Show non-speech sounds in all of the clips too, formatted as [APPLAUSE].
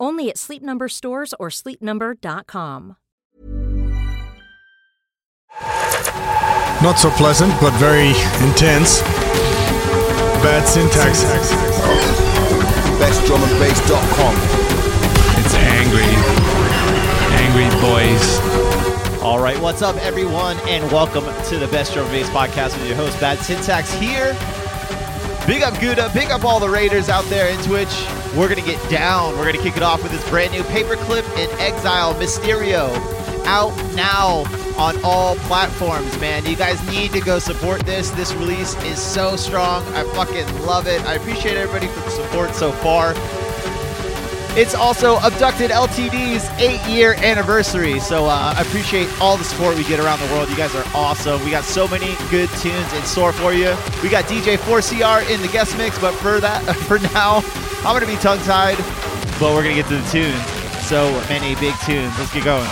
Only at Sleep Number stores or sleepnumber.com. Not so pleasant, but very intense. Bad syntax. BestDrumAndBass.com. It's angry. Angry boys. All right, what's up, everyone, and welcome to the Best Drum and Bass podcast with your host, Bad Syntax here. Big up Gouda, big up all the Raiders out there in Twitch. We're gonna get down. We're gonna kick it off with this brand new Paperclip in Exile Mysterio out now on all platforms, man. You guys need to go support this. This release is so strong. I fucking love it. I appreciate everybody for the support so far. It's also Abducted LTD's eight year anniversary. So uh, I appreciate all the support we get around the world. You guys are awesome. We got so many good tunes in store for you. We got DJ 4CR in the guest mix, but for that, [LAUGHS] for now, I'm going to be tongue tied, but we're going to get to the tunes. So many big tunes. Let's get going.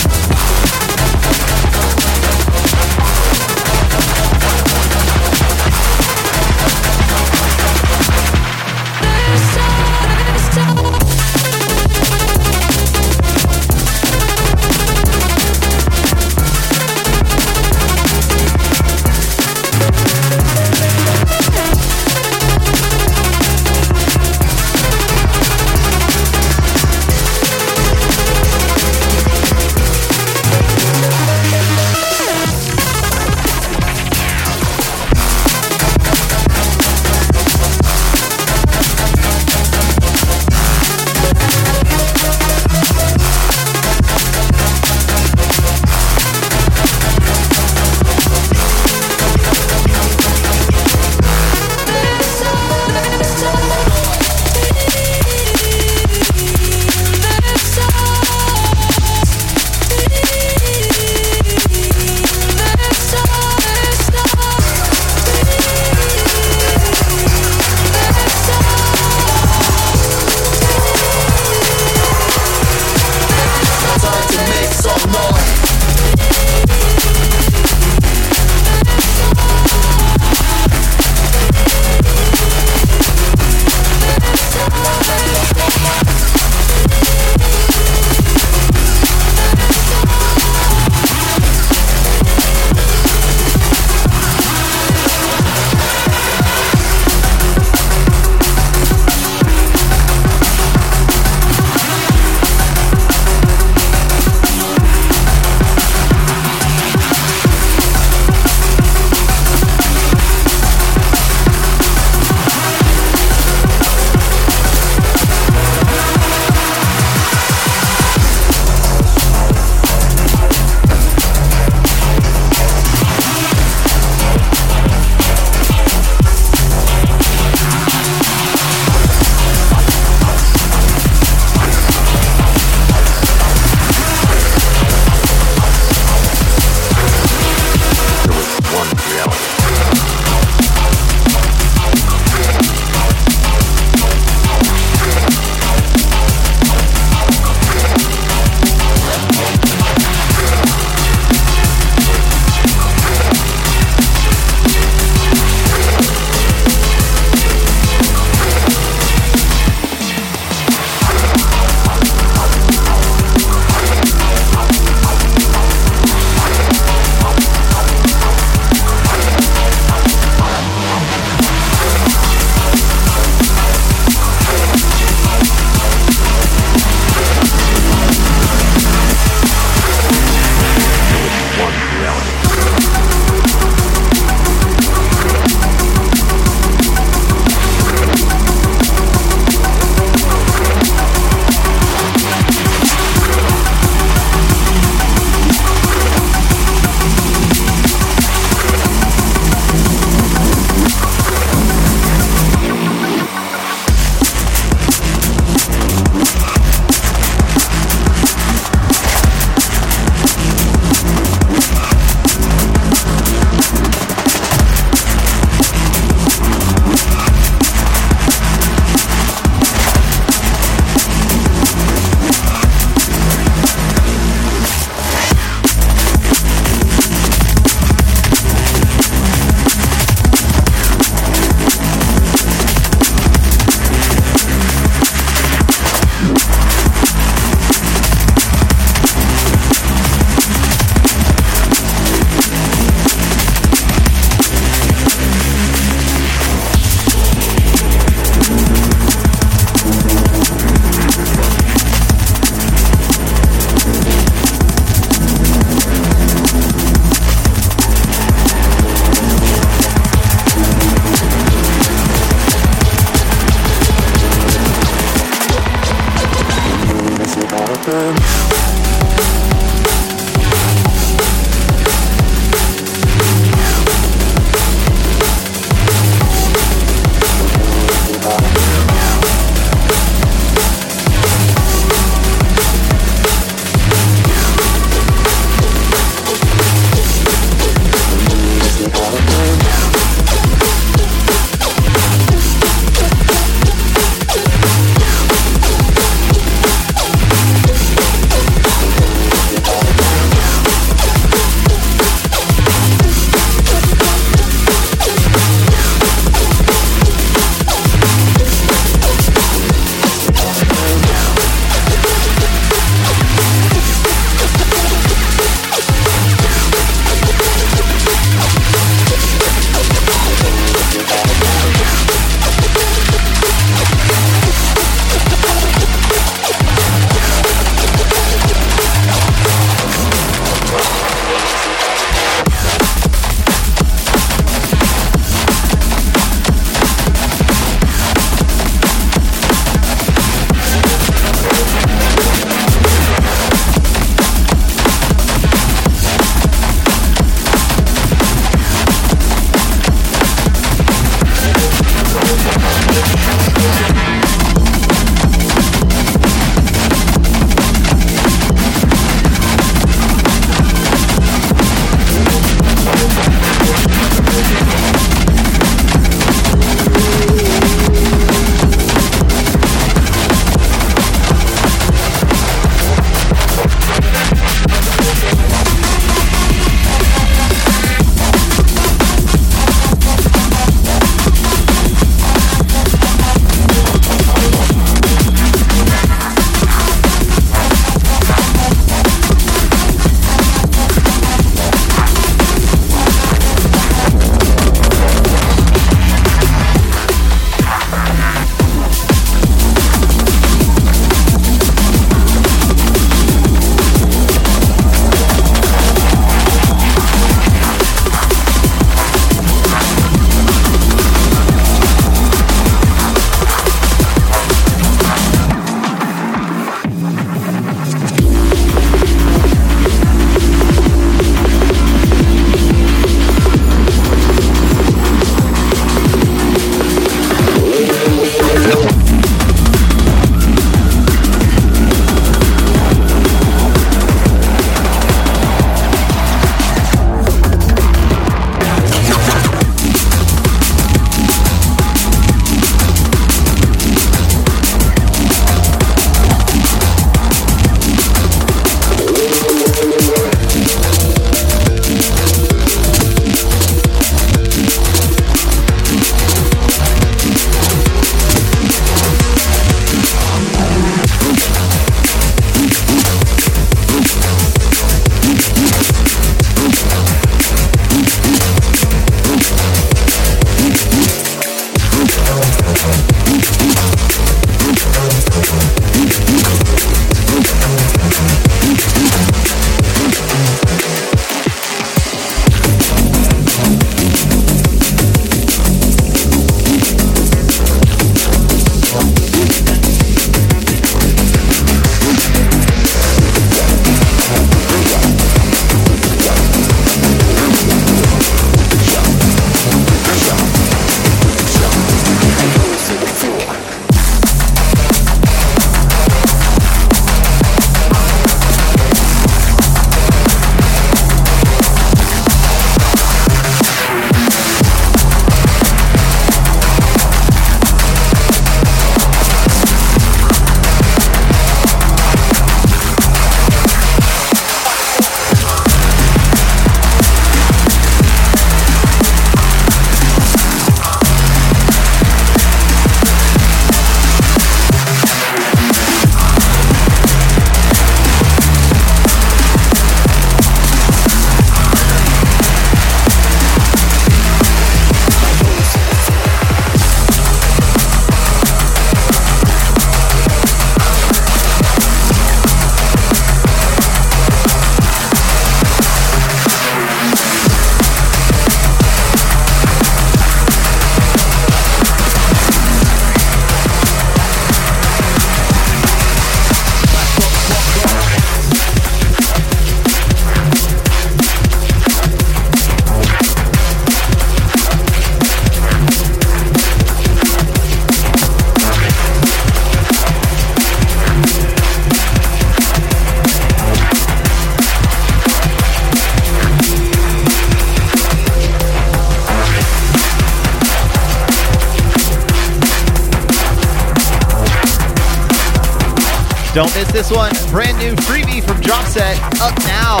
This one. Brand new freebie from Dropset up now.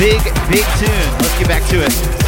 Big, big tune. Let's get back to it.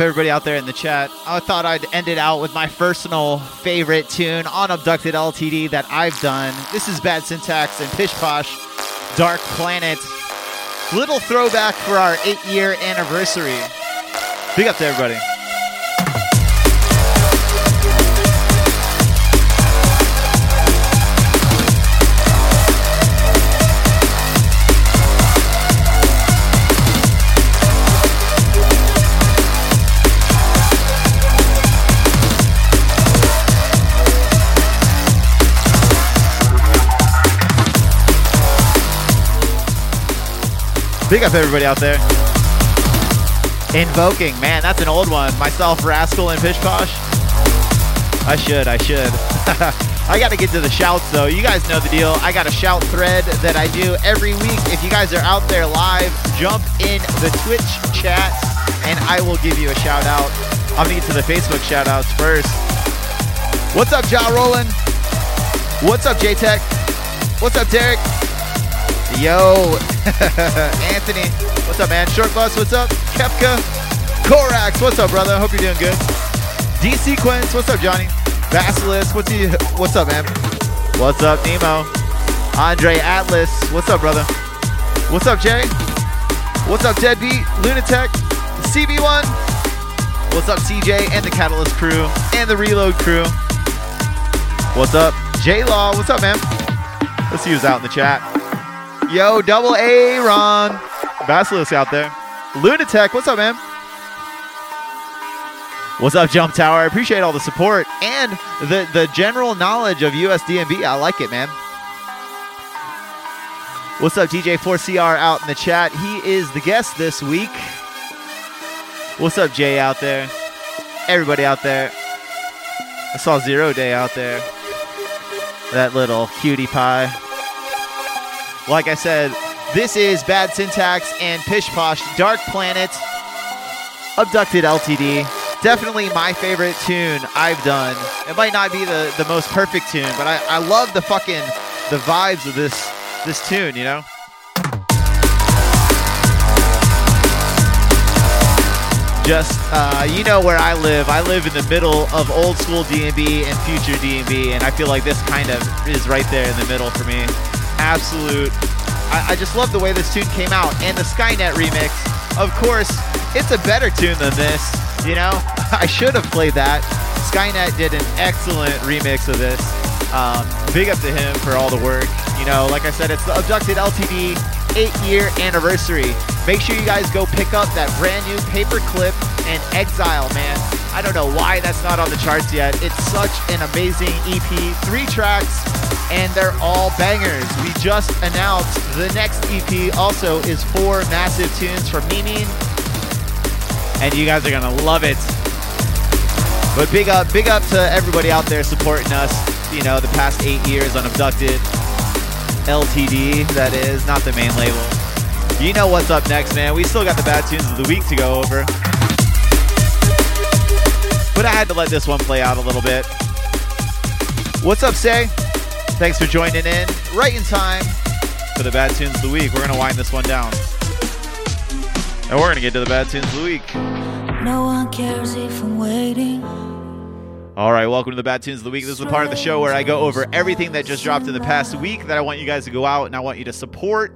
Everybody out there in the chat. I thought I'd end it out with my personal favorite tune on Abducted LTD that I've done. This is Bad Syntax and Pish Posh, Dark Planet. Little throwback for our eight year anniversary. Big up to everybody. Big up everybody out there. Invoking, man, that's an old one. Myself, Rascal, and Pish Posh. I should, I should. [LAUGHS] I got to get to the shouts though. You guys know the deal. I got a shout thread that I do every week. If you guys are out there live, jump in the Twitch chat and I will give you a shout out. I'm gonna get to the Facebook shout outs first. What's up, Ja Roland? What's up, J Tech? What's up, Derek? Yo, [LAUGHS] Anthony, what's up, man? Short Bus, what's up? Kepka, Korax, what's up, brother? Hope you're doing good. D Sequence, what's up, Johnny? Basilisk, what's he? What's up, man? What's up, Nemo? Andre Atlas, what's up, brother? What's up, Jay? What's up, Deadbeat? Lunatech, CB1. What's up, CJ and the Catalyst crew and the Reload crew? What's up, J Law? What's up, man? Let's see who's out in the chat. Yo, double A, Ron. Basilisk out there. Lunatech, what's up, man? What's up, Jump Tower? I appreciate all the support and the, the general knowledge of USDNB. I like it, man. What's up, DJ4CR out in the chat? He is the guest this week. What's up, Jay out there? Everybody out there. I saw Zero Day out there. That little cutie pie. Like I said, this is Bad Syntax and Pish Posh Dark Planet Abducted LTD. Definitely my favorite tune I've done. It might not be the, the most perfect tune, but I, I love the fucking the vibes of this this tune, you know? Just uh, you know where I live. I live in the middle of old school DNB and future DNB, and I feel like this kind of is right there in the middle for me. Absolute. I, I just love the way this tune came out, and the Skynet remix. Of course, it's a better tune than this. You know, [LAUGHS] I should have played that. Skynet did an excellent remix of this. Um, big up to him for all the work. You know, like I said, it's the Abducted LTD eight year anniversary. Make sure you guys go pick up that brand new Paperclip and Exile, man. I don't know why that's not on the charts yet. It's such an amazing EP, three tracks, and they're all bangers. We just announced the next EP also is four massive tunes from Meaning, and you guys are gonna love it. But big up, big up to everybody out there supporting us. You know, the past eight years on Abducted LTD. That is not the main label. You know what's up next, man. We still got the bad tunes of the week to go over. But I had to let this one play out a little bit. What's up, Say? Thanks for joining in. Right in time for the bad tunes of the week. We're gonna wind this one down. And we're gonna get to the bad tunes of the week. No one cares if I'm waiting. All right, welcome to the Bad Tunes of the Week. This is the part of the show where I go over everything that just dropped in the past week that I want you guys to go out and I want you to support.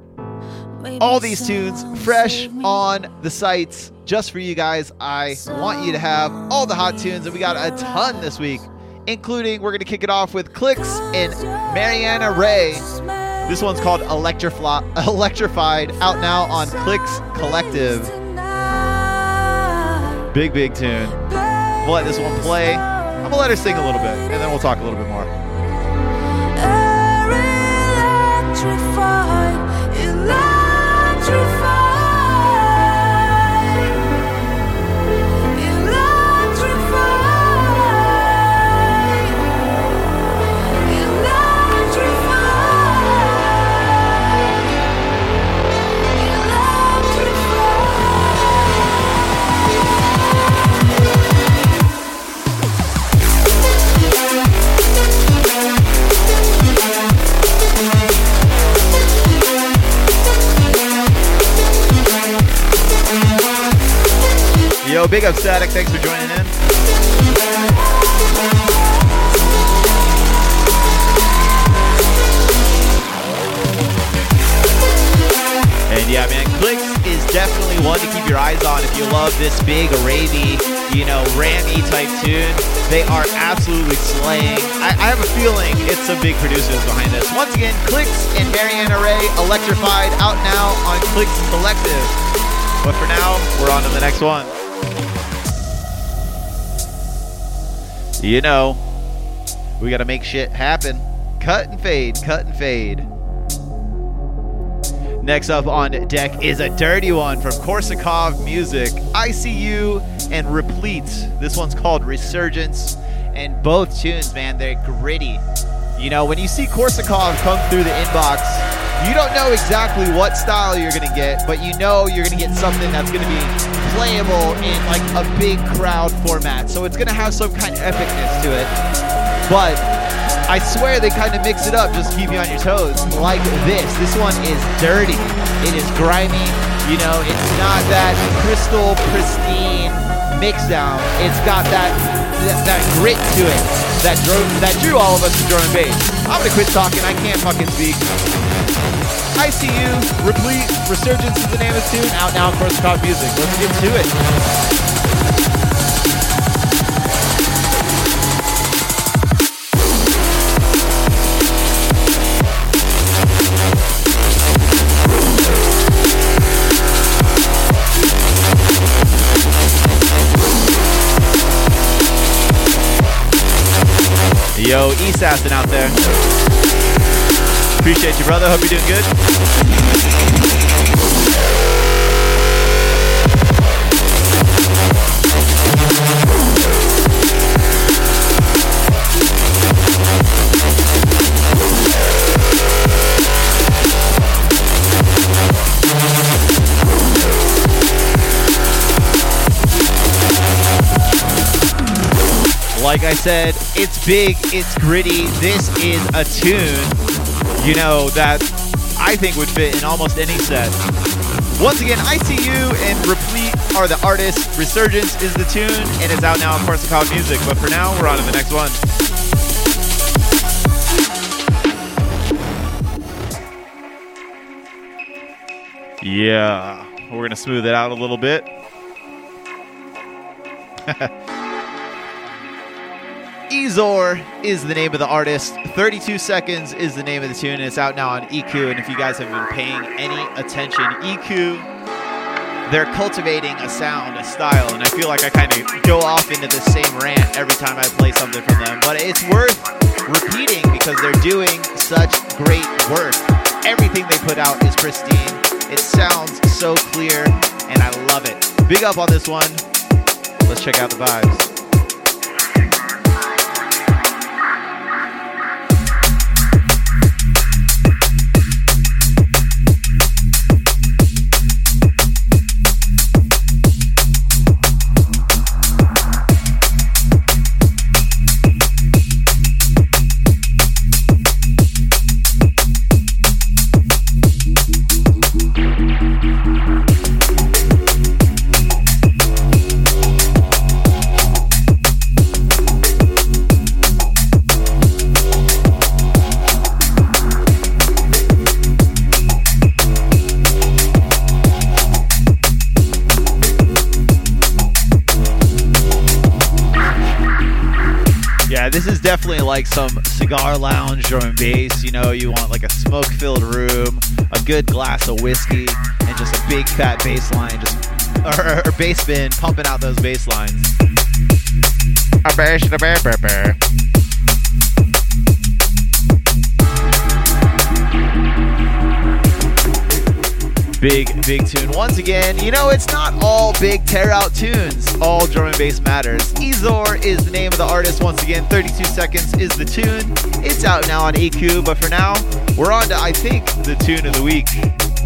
All these tunes fresh on the sites just for you guys. I want you to have all the hot tunes, and we got a ton this week, including we're going to kick it off with Clicks and Mariana Ray. This one's called Electrified, out now on Clicks Collective. Big, big tune. We'll let this one play. I'm gonna let her sing a little bit, and then we'll talk a little bit more. Big up Static. Thanks for joining in. And yeah, man, Clicks is definitely one to keep your eyes on if you love this big, ravey, you know, rammy type tune. They are absolutely slaying. I, I have a feeling it's some big producers behind this. Once again, Clicks and Mariana Ray, Electrified, out now on Clicks Collective. But for now, we're on to the next one. You know, we got to make shit happen. Cut and fade, cut and fade. Next up on deck is a dirty one from Korsakov Music, ICU and Replete. This one's called Resurgence, and both tunes, man, they're gritty. You know, when you see Korsakov come through the inbox, you don't know exactly what style you're gonna get, but you know you're gonna get something that's gonna be playable in like a big crowd format. So it's gonna have some kind of epicness to it. But I swear they kind of mix it up just keep you on your toes. Like this. This one is dirty. It is grimy. You know, it's not that crystal pristine mix down. It's got that that, that grit to it that drove that drew all of us to drum and bass. I'm gonna quit talking. I can't fucking speak. ICU, Replete, Resurgence is the name of the tune. Out now, of course, Cop Music. Let's get to it. Yo, East Aston out there. Appreciate you, brother. Hope you're doing good. Like I said, it's big, it's gritty. This is a tune, you know, that I think would fit in almost any set. Once again, ICU and Replete are the artists. Resurgence is the tune, and it's out now on Korsakov Music. But for now, we're on to the next one. Yeah, we're gonna smooth it out a little bit. [LAUGHS] Ezor is the name of the artist. 32 Seconds is the name of the tune, and it's out now on EQ. And if you guys have been paying any attention, EQ, they're cultivating a sound, a style, and I feel like I kind of go off into the same rant every time I play something from them. But it's worth repeating because they're doing such great work. Everything they put out is pristine. It sounds so clear, and I love it. Big up on this one. Let's check out the vibes. This is definitely like some cigar lounge drum and bass. You know, you want like a smoke filled room, a good glass of whiskey, and just a big fat bass line, just [LAUGHS] or, or bass bin pumping out those bass lines. A bass, a bear, bear, bear. Big, big tune. Once again, you know, it's not all big tear out tunes. All drum and bass matters. Ezor is the name of the artist. Once again, 32 seconds is the tune. It's out now on EQ, but for now, we're on to, I think, the tune of the week.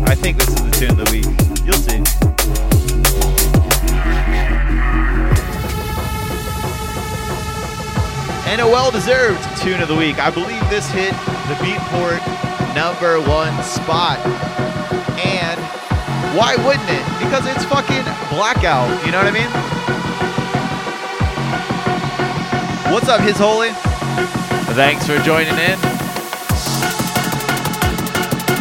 I think this is the tune of the week. You'll see. And a well deserved tune of the week. I believe this hit the Beatport number one spot. Why wouldn't it? Because it's fucking blackout. You know what I mean? What's up, His Holy? Thanks for joining in.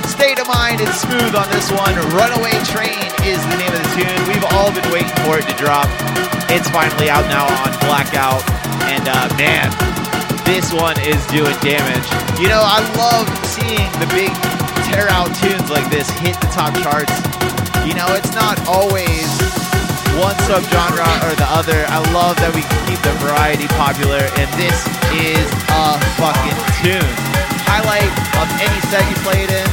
State of Mind is smooth on this one. Runaway Train is the name of the tune. We've all been waiting for it to drop. It's finally out now on Blackout. And uh, man, this one is doing damage. You know, I love seeing the big tear out tunes like this hit the top charts. You know, it's not always one subgenre or the other. I love that we can keep the variety popular, and this is a fucking tune. Highlight of any set you play it in.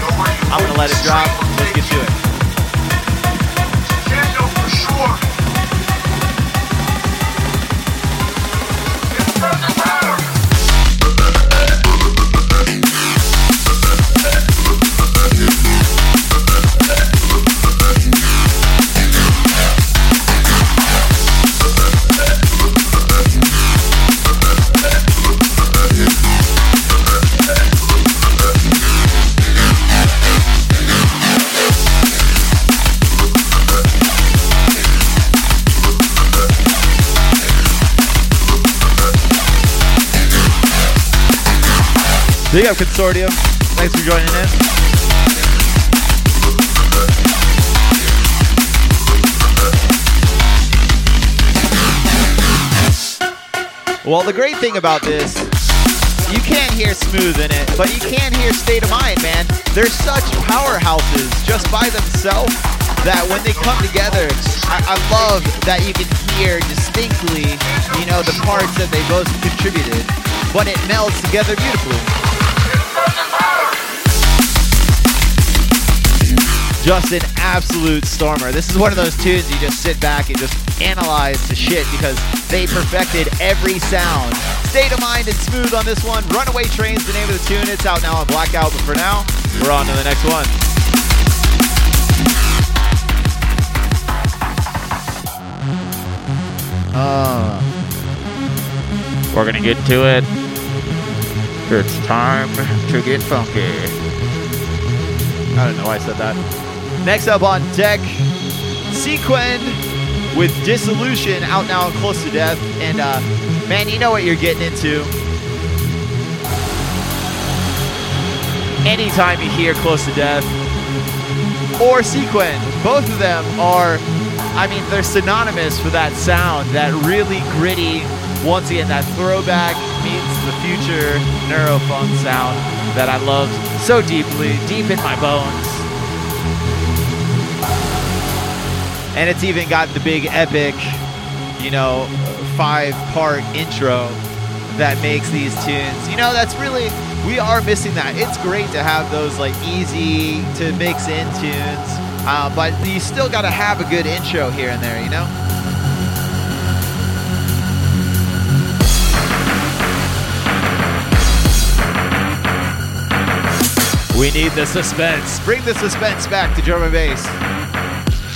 I'm gonna let it drop. Let's get to it. Big up Consortium. Thanks for joining in. Well, the great thing about this, you can't hear smooth in it, but you can hear state of mind, man. They're such powerhouses just by themselves that when they come together, I, I love that you can hear distinctly, you know, the parts that they both contributed, but it melds together beautifully. Just an absolute stormer. This is one of those tunes you just sit back and just analyze the shit because they perfected every sound. State of mind and smooth on this one. Runaway Train's the name of the tune. It's out now on Blackout, but for now, we're on to the next one. Uh, we're gonna get to it. It's time to get funky. I don't know why I said that. Next up on deck, Sequin with Dissolution out now close to death. And uh, man, you know what you're getting into. Anytime you hear close to death or Sequin, both of them are, I mean, they're synonymous for that sound, that really gritty, once again, that throwback meets the future neurofunk sound that I love so deeply, deep in my bones. And it's even got the big epic, you know, five part intro that makes these tunes. You know, that's really, we are missing that. It's great to have those like easy to mix in tunes, uh, but you still got to have a good intro here and there, you know? We need the suspense. Bring the suspense back to drum and bass.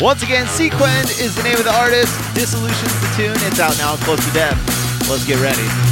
Once again, Sequin is the name of the artist. Dissolution's the tune. It's out now, close to death. Let's get ready.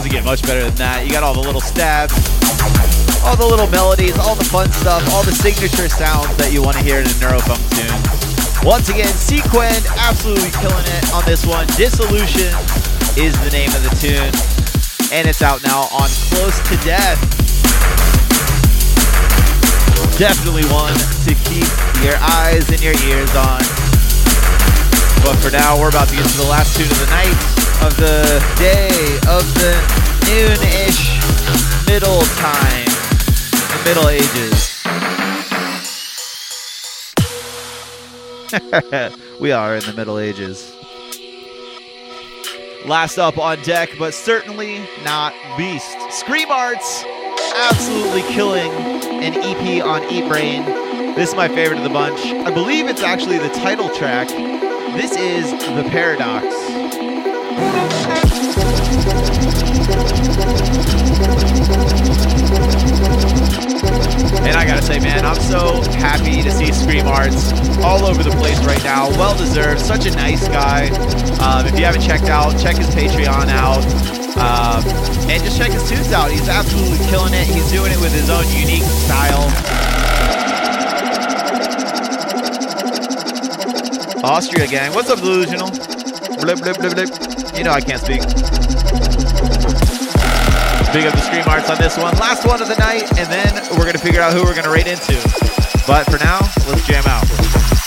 Doesn't get much better than that. You got all the little stabs, all the little melodies, all the fun stuff, all the signature sounds that you want to hear in a Neurofunk tune. Once again, Sequin absolutely killing it on this one. Dissolution is the name of the tune, and it's out now on Close to Death. Definitely one to keep your eyes and your ears on. But for now, we're about to get to the last tune of the night, of the day, of the noon-ish middle time, the Middle Ages. [LAUGHS] we are in the Middle Ages. Last up on deck, but certainly not Beast. Scream Arts absolutely killing an EP on Eat Brain. This is my favorite of the bunch. I believe it's actually the title track. This is The Paradox. And I gotta say, man, I'm so happy to see Scream Arts all over the place right now. Well deserved. Such a nice guy. Um, if you haven't checked out, check his Patreon out. Um, and just check his tunes out. He's absolutely killing it. He's doing it with his own unique style. Austria gang. What's up, Delusional? Blip, blip, blip, blip. You know I can't speak. Big up the Scream Arts on this one. Last one of the night, and then we're to figure out who we're to rate into. But for now, let's jam out.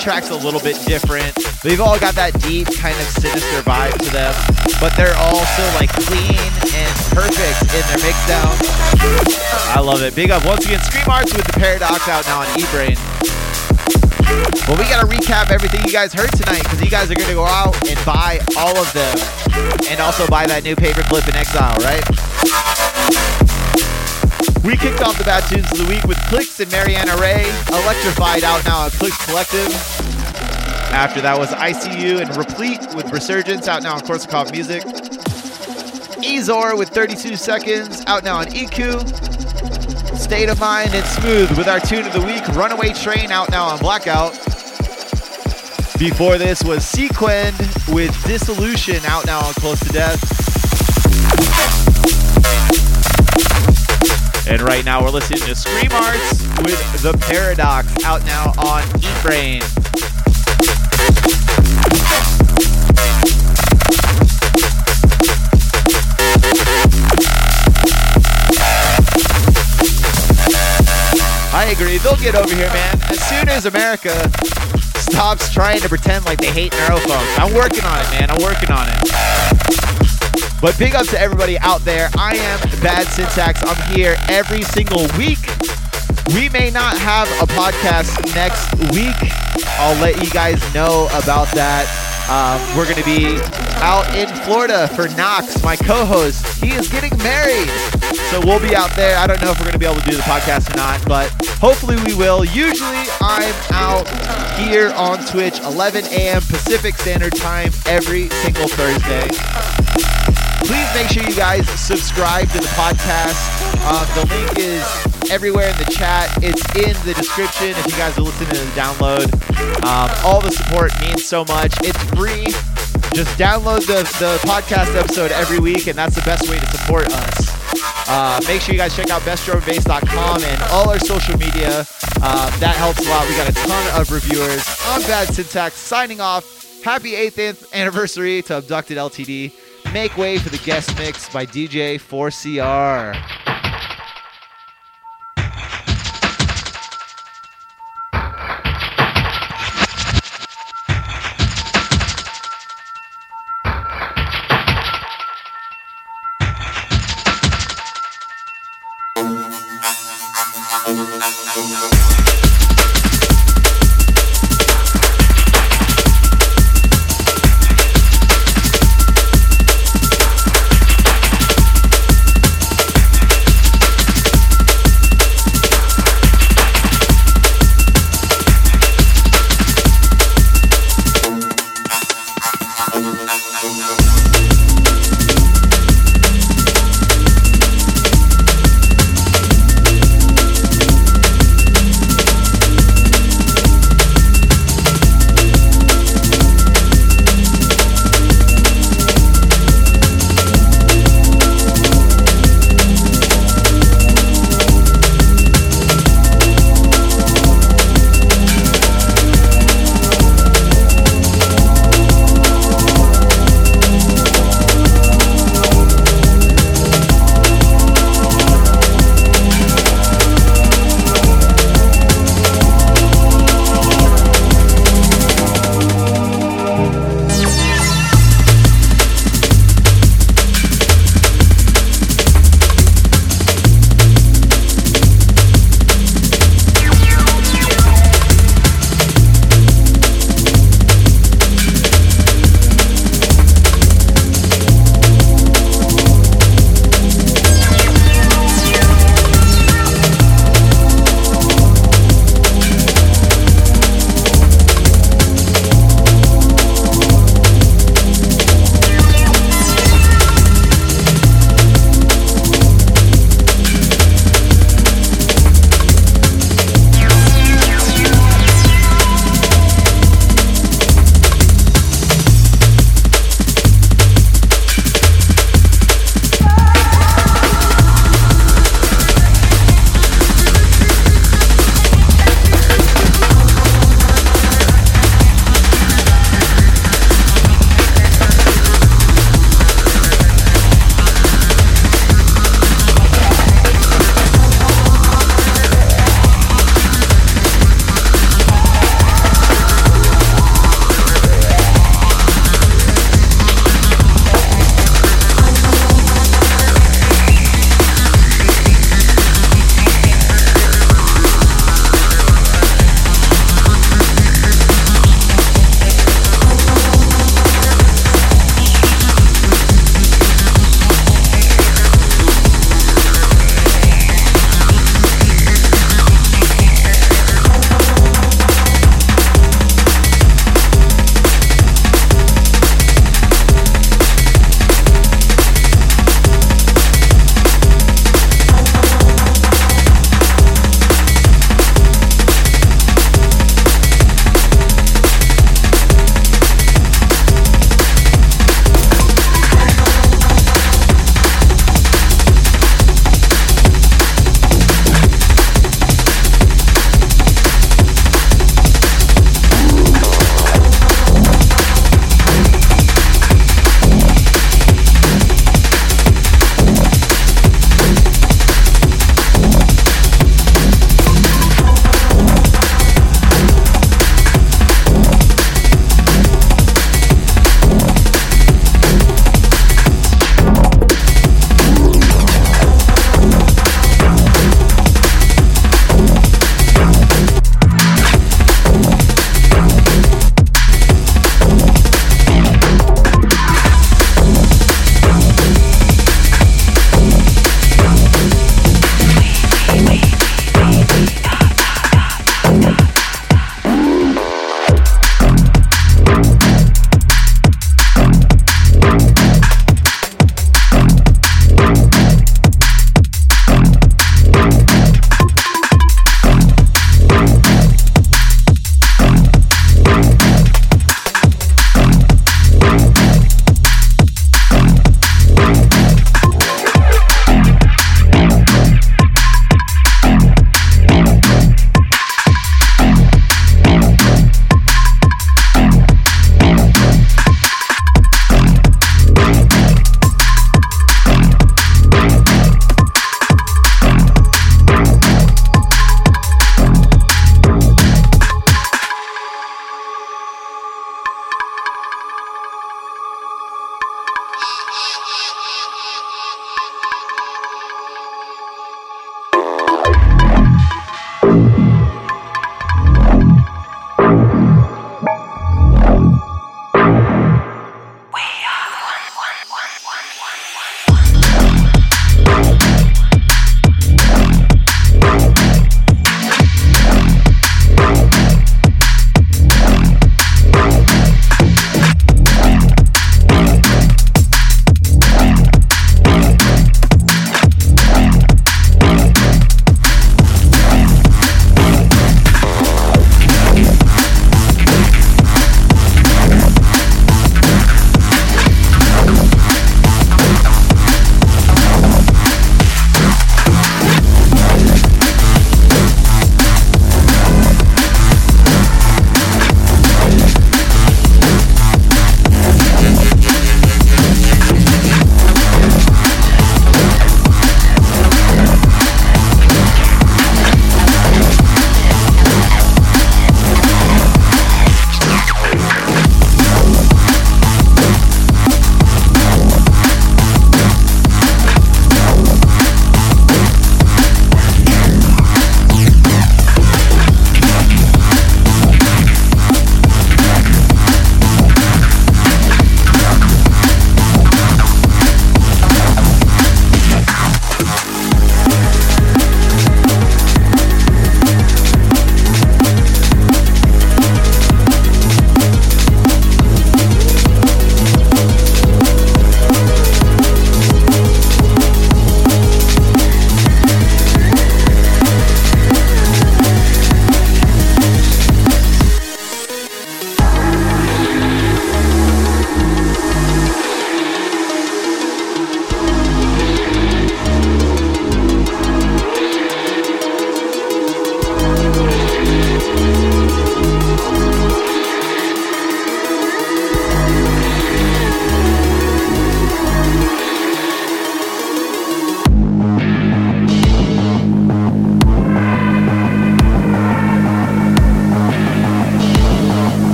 Track's a little bit different. They've all got that deep, kind of sinister vibe to them, but they're all so like clean and perfect in their mix down. I love it. Big up once again, Scream Arts with the Paradox out now on Eat Brain. Well, we got to recap everything you guys heard tonight because you guys are to go out and buy all of them and also buy that new paperclip in Exile, right? We kicked off the Bad Tunes of the Week with Clicks and Mariana Ray, Electrified out now on Clicks Collective. After that was ICU and Replete with Resurgence out now on Korsakov Music. Ezor with 32 Seconds out now on EQ. State of Mind and Smooth with our tune of the week, Runaway Train, out now on Blackout. Before this was Sequined with Dissolution, out now on Close to Death. And right now we're listening to Scream Arts with The Paradox, out now on Eat Brain. I agree. They'll get over here, man. As soon as America stops trying to pretend like they hate neurophones, I'm working on it, man. I'm working on it. But big up to everybody out there. I am Bad Syntax. I'm here every single week. We may not have a podcast next week. I'll let you guys know about that. Um, we're going to be out in Florida for Knox, my co host. He is getting married. So we'll be out there. I don't know if we're going to be able to do the podcast or not, but hopefully we will. Usually I'm out here on Twitch 11 a.m. Pacific Standard Time every single Thursday. Please make sure you guys subscribe to the podcast. Um, the link is everywhere in the chat. It's in the description if you guys are listening to the download. Um, all the support means so much. It's free. Just download the, the podcast episode every week, and that's the best way to support us. Uh, make sure you guys check out bestdrumbase.com and all our social media. Uh, that helps a lot. We got a ton of reviewers. I'm Bad Syntax signing off. Happy 8th anniversary to Abducted LTD. Make way for the guest mix by DJ 4CR.